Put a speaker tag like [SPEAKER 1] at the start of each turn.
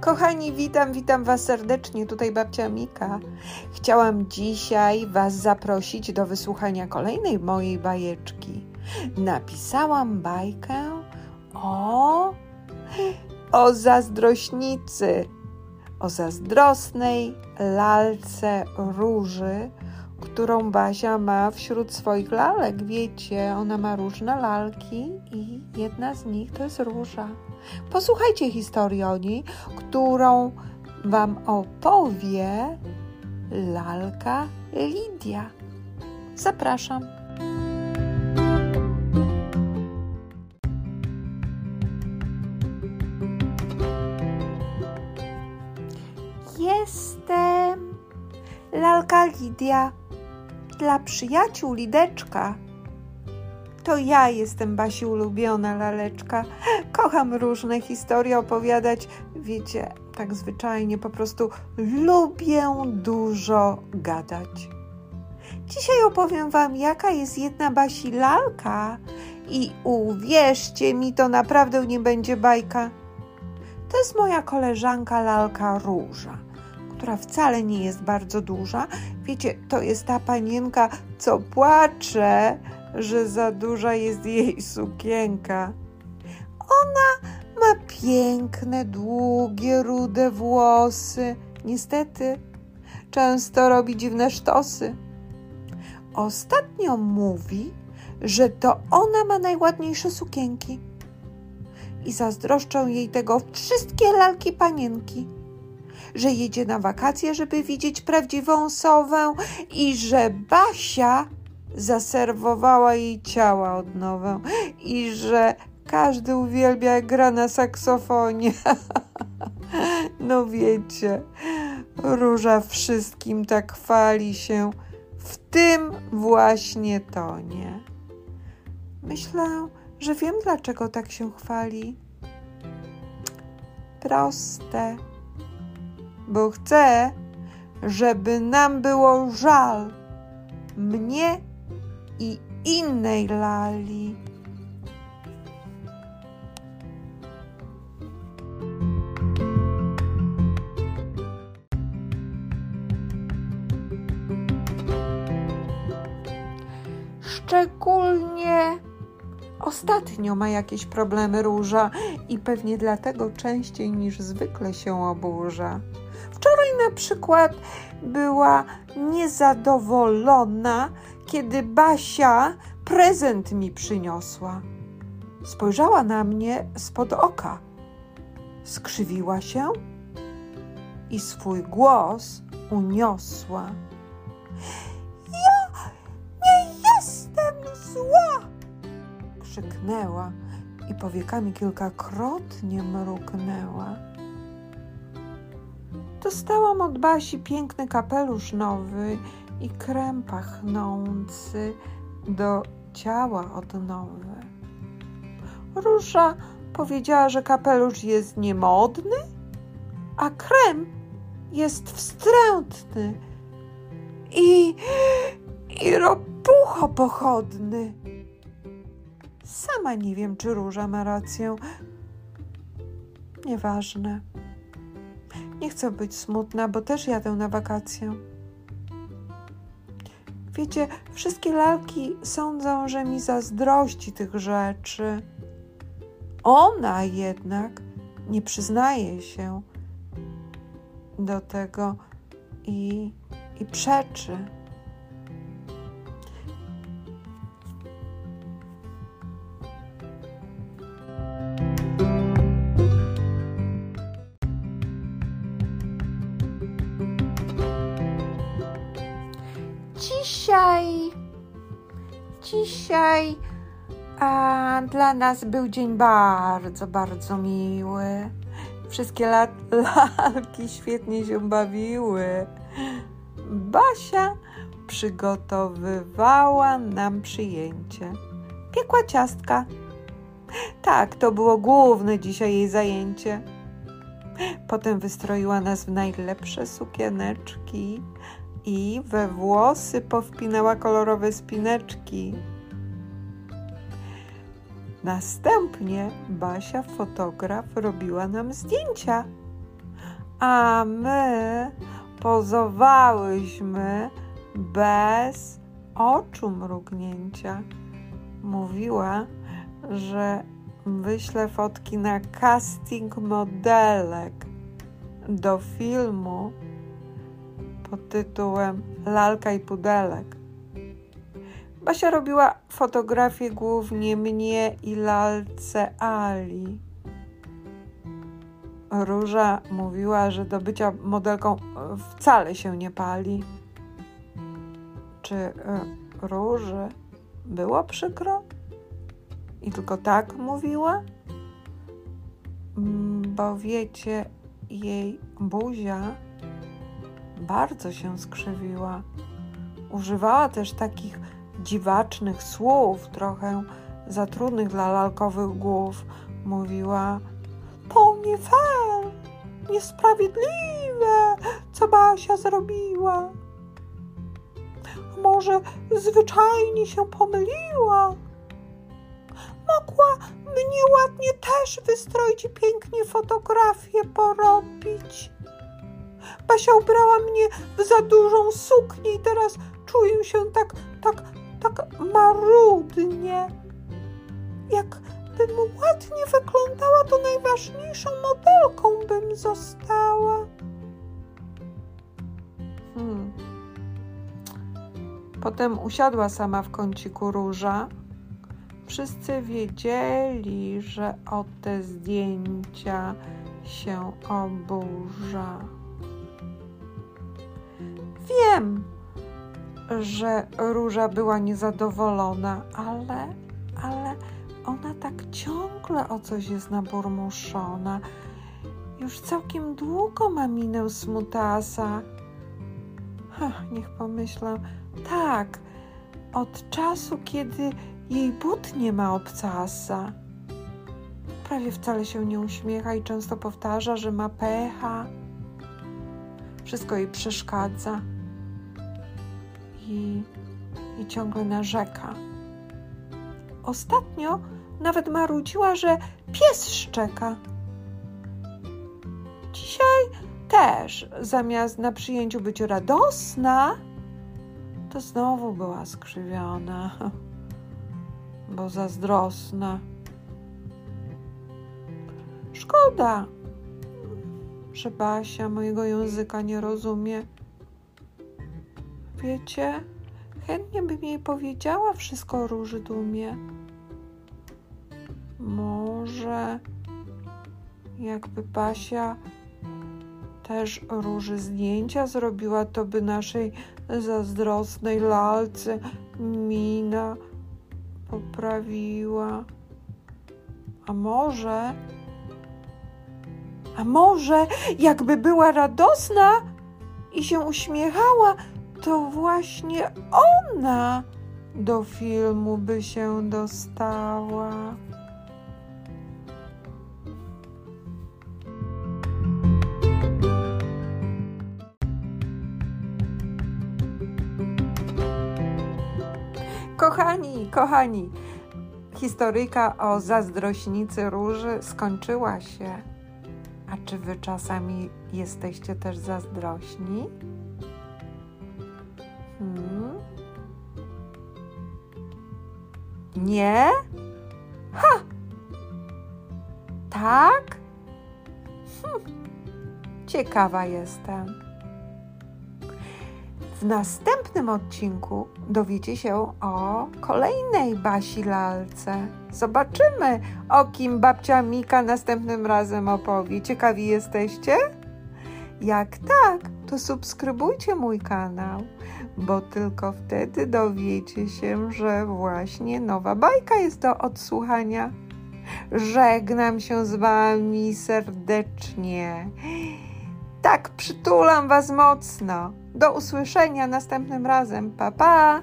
[SPEAKER 1] Kochani, witam, witam Was serdecznie. Tutaj babcia Mika. Chciałam dzisiaj Was zaprosić do wysłuchania kolejnej mojej bajeczki. Napisałam bajkę o o zazdrośnicy, o zazdrosnej lalce róży, którą Bazia ma wśród swoich lalek. Wiecie, ona ma różne lalki i jedna z nich to jest róża. Posłuchajcie historii o niej, którą Wam opowie lalka Lidia. Zapraszam. Jestem lalka Lidia dla przyjaciół Lideczka. To ja jestem Basi ulubiona laleczka. Kocham różne historie opowiadać. Wiecie, tak zwyczajnie po prostu lubię dużo gadać. Dzisiaj opowiem Wam, jaka jest jedna Basi lalka i uwierzcie mi, to naprawdę nie będzie bajka. To jest moja koleżanka lalka Róża która wcale nie jest bardzo duża. Wiecie, to jest ta panienka, co płacze, że za duża jest jej sukienka. Ona ma piękne, długie, rude włosy. Niestety, często robi dziwne sztosy. Ostatnio mówi, że to ona ma najładniejsze sukienki. I zazdroszczą jej tego wszystkie lalki panienki że jedzie na wakacje, żeby widzieć prawdziwą sowę i że Basia zaserwowała jej ciała odnowę i że każdy uwielbia gra na saksofonie. no wiecie, Róża wszystkim tak chwali się w tym właśnie tonie. Myślę, że wiem dlaczego tak się chwali. Proste bo chcę, żeby nam było żal mnie i innej lali. Szczególnie ostatnio ma jakieś problemy róża i pewnie dlatego częściej niż zwykle się oburza. Wczoraj na przykład była niezadowolona, kiedy Basia prezent mi przyniosła. Spojrzała na mnie spod oka, skrzywiła się i swój głos uniosła. Ja nie jestem zła! krzyknęła i powiekami kilkakrotnie mruknęła. Dostałam od Basi piękny kapelusz nowy i krem pachnący do ciała odnowy. Róża powiedziała, że kapelusz jest niemodny, a krem jest wstrętny i, i ropucho pochodny. Sama nie wiem, czy Róża ma rację. Nieważne. Nie chcę być smutna, bo też jadę na wakacje. Wiecie, wszystkie lalki sądzą, że mi zazdrości tych rzeczy. Ona jednak nie przyznaje się do tego i, i przeczy. Dzisiaj a, dla nas był dzień bardzo, bardzo miły. Wszystkie lat, lalki świetnie się bawiły. Basia przygotowywała nam przyjęcie. Piekła ciastka. Tak, to było główne dzisiaj jej zajęcie. Potem wystroiła nas w najlepsze sukieneczki, i we włosy powpinała kolorowe spineczki. Następnie Basia, fotograf, robiła nam zdjęcia. a my pozowałyśmy bez oczu mrugnięcia. Mówiła, że wyślę fotki na casting modelek do filmu pod tytułem Lalka i Pudelek. Basia robiła fotografię głównie mnie i lalce Ali. Róża mówiła, że do bycia modelką wcale się nie pali. Czy y, Róży było przykro? I tylko tak mówiła? Mm, bo wiecie, jej buzia bardzo się skrzywiła. Używała też takich dziwacznych słów, trochę za trudnych dla lalkowych głów. Mówiła: To nie fair, niesprawiedliwe, co Basia zrobiła. Może zwyczajnie się pomyliła. Mogła mnie ładnie też wystroić i pięknie fotografię porobić. Basia ubrała mnie w za dużą suknię i teraz czuję się tak, tak, tak marudnie. Jakbym ładnie wyglądała, to najważniejszą modelką bym została. Hmm. Potem usiadła sama w kąciku róża. Wszyscy wiedzieli, że o te zdjęcia się oburza. Wiem, że Róża była niezadowolona, ale, ale ona tak ciągle o coś jest naburmuszona. Już całkiem długo ma minę smutasa. Ach, niech pomyślę. Tak, od czasu, kiedy jej but nie ma obcasa. Prawie wcale się nie uśmiecha i często powtarza, że ma pecha. Wszystko jej przeszkadza i, i ciągle narzeka. Ostatnio nawet marudziła, że pies szczeka. Dzisiaj też, zamiast na przyjęciu być radosna, to znowu była skrzywiona, bo zazdrosna. Szkoda, że Basia mojego języka nie rozumie. Wiecie, chętnie bym jej powiedziała wszystko o Róży Dumie. Może jakby Basia też Róży zdjęcia zrobiła, to by naszej zazdrosnej lalce mina poprawiła. A może, a może jakby była radosna i się uśmiechała, to właśnie ona do filmu by się dostała. Kochani, kochani, historyjka o zazdrośnicy róży skończyła się. A czy wy czasami jesteście też zazdrośni? Nie? Ha! Tak? Hm. Ciekawa jestem. W następnym odcinku dowiecie się o kolejnej Basi lalce. Zobaczymy, o kim babcia Mika następnym razem opowie. Ciekawi jesteście? Jak tak, to subskrybujcie mój kanał, bo tylko wtedy dowiecie się, że właśnie nowa bajka jest do odsłuchania. Żegnam się z Wami serdecznie. Tak, przytulam Was mocno. Do usłyszenia następnym razem. Pa, pa!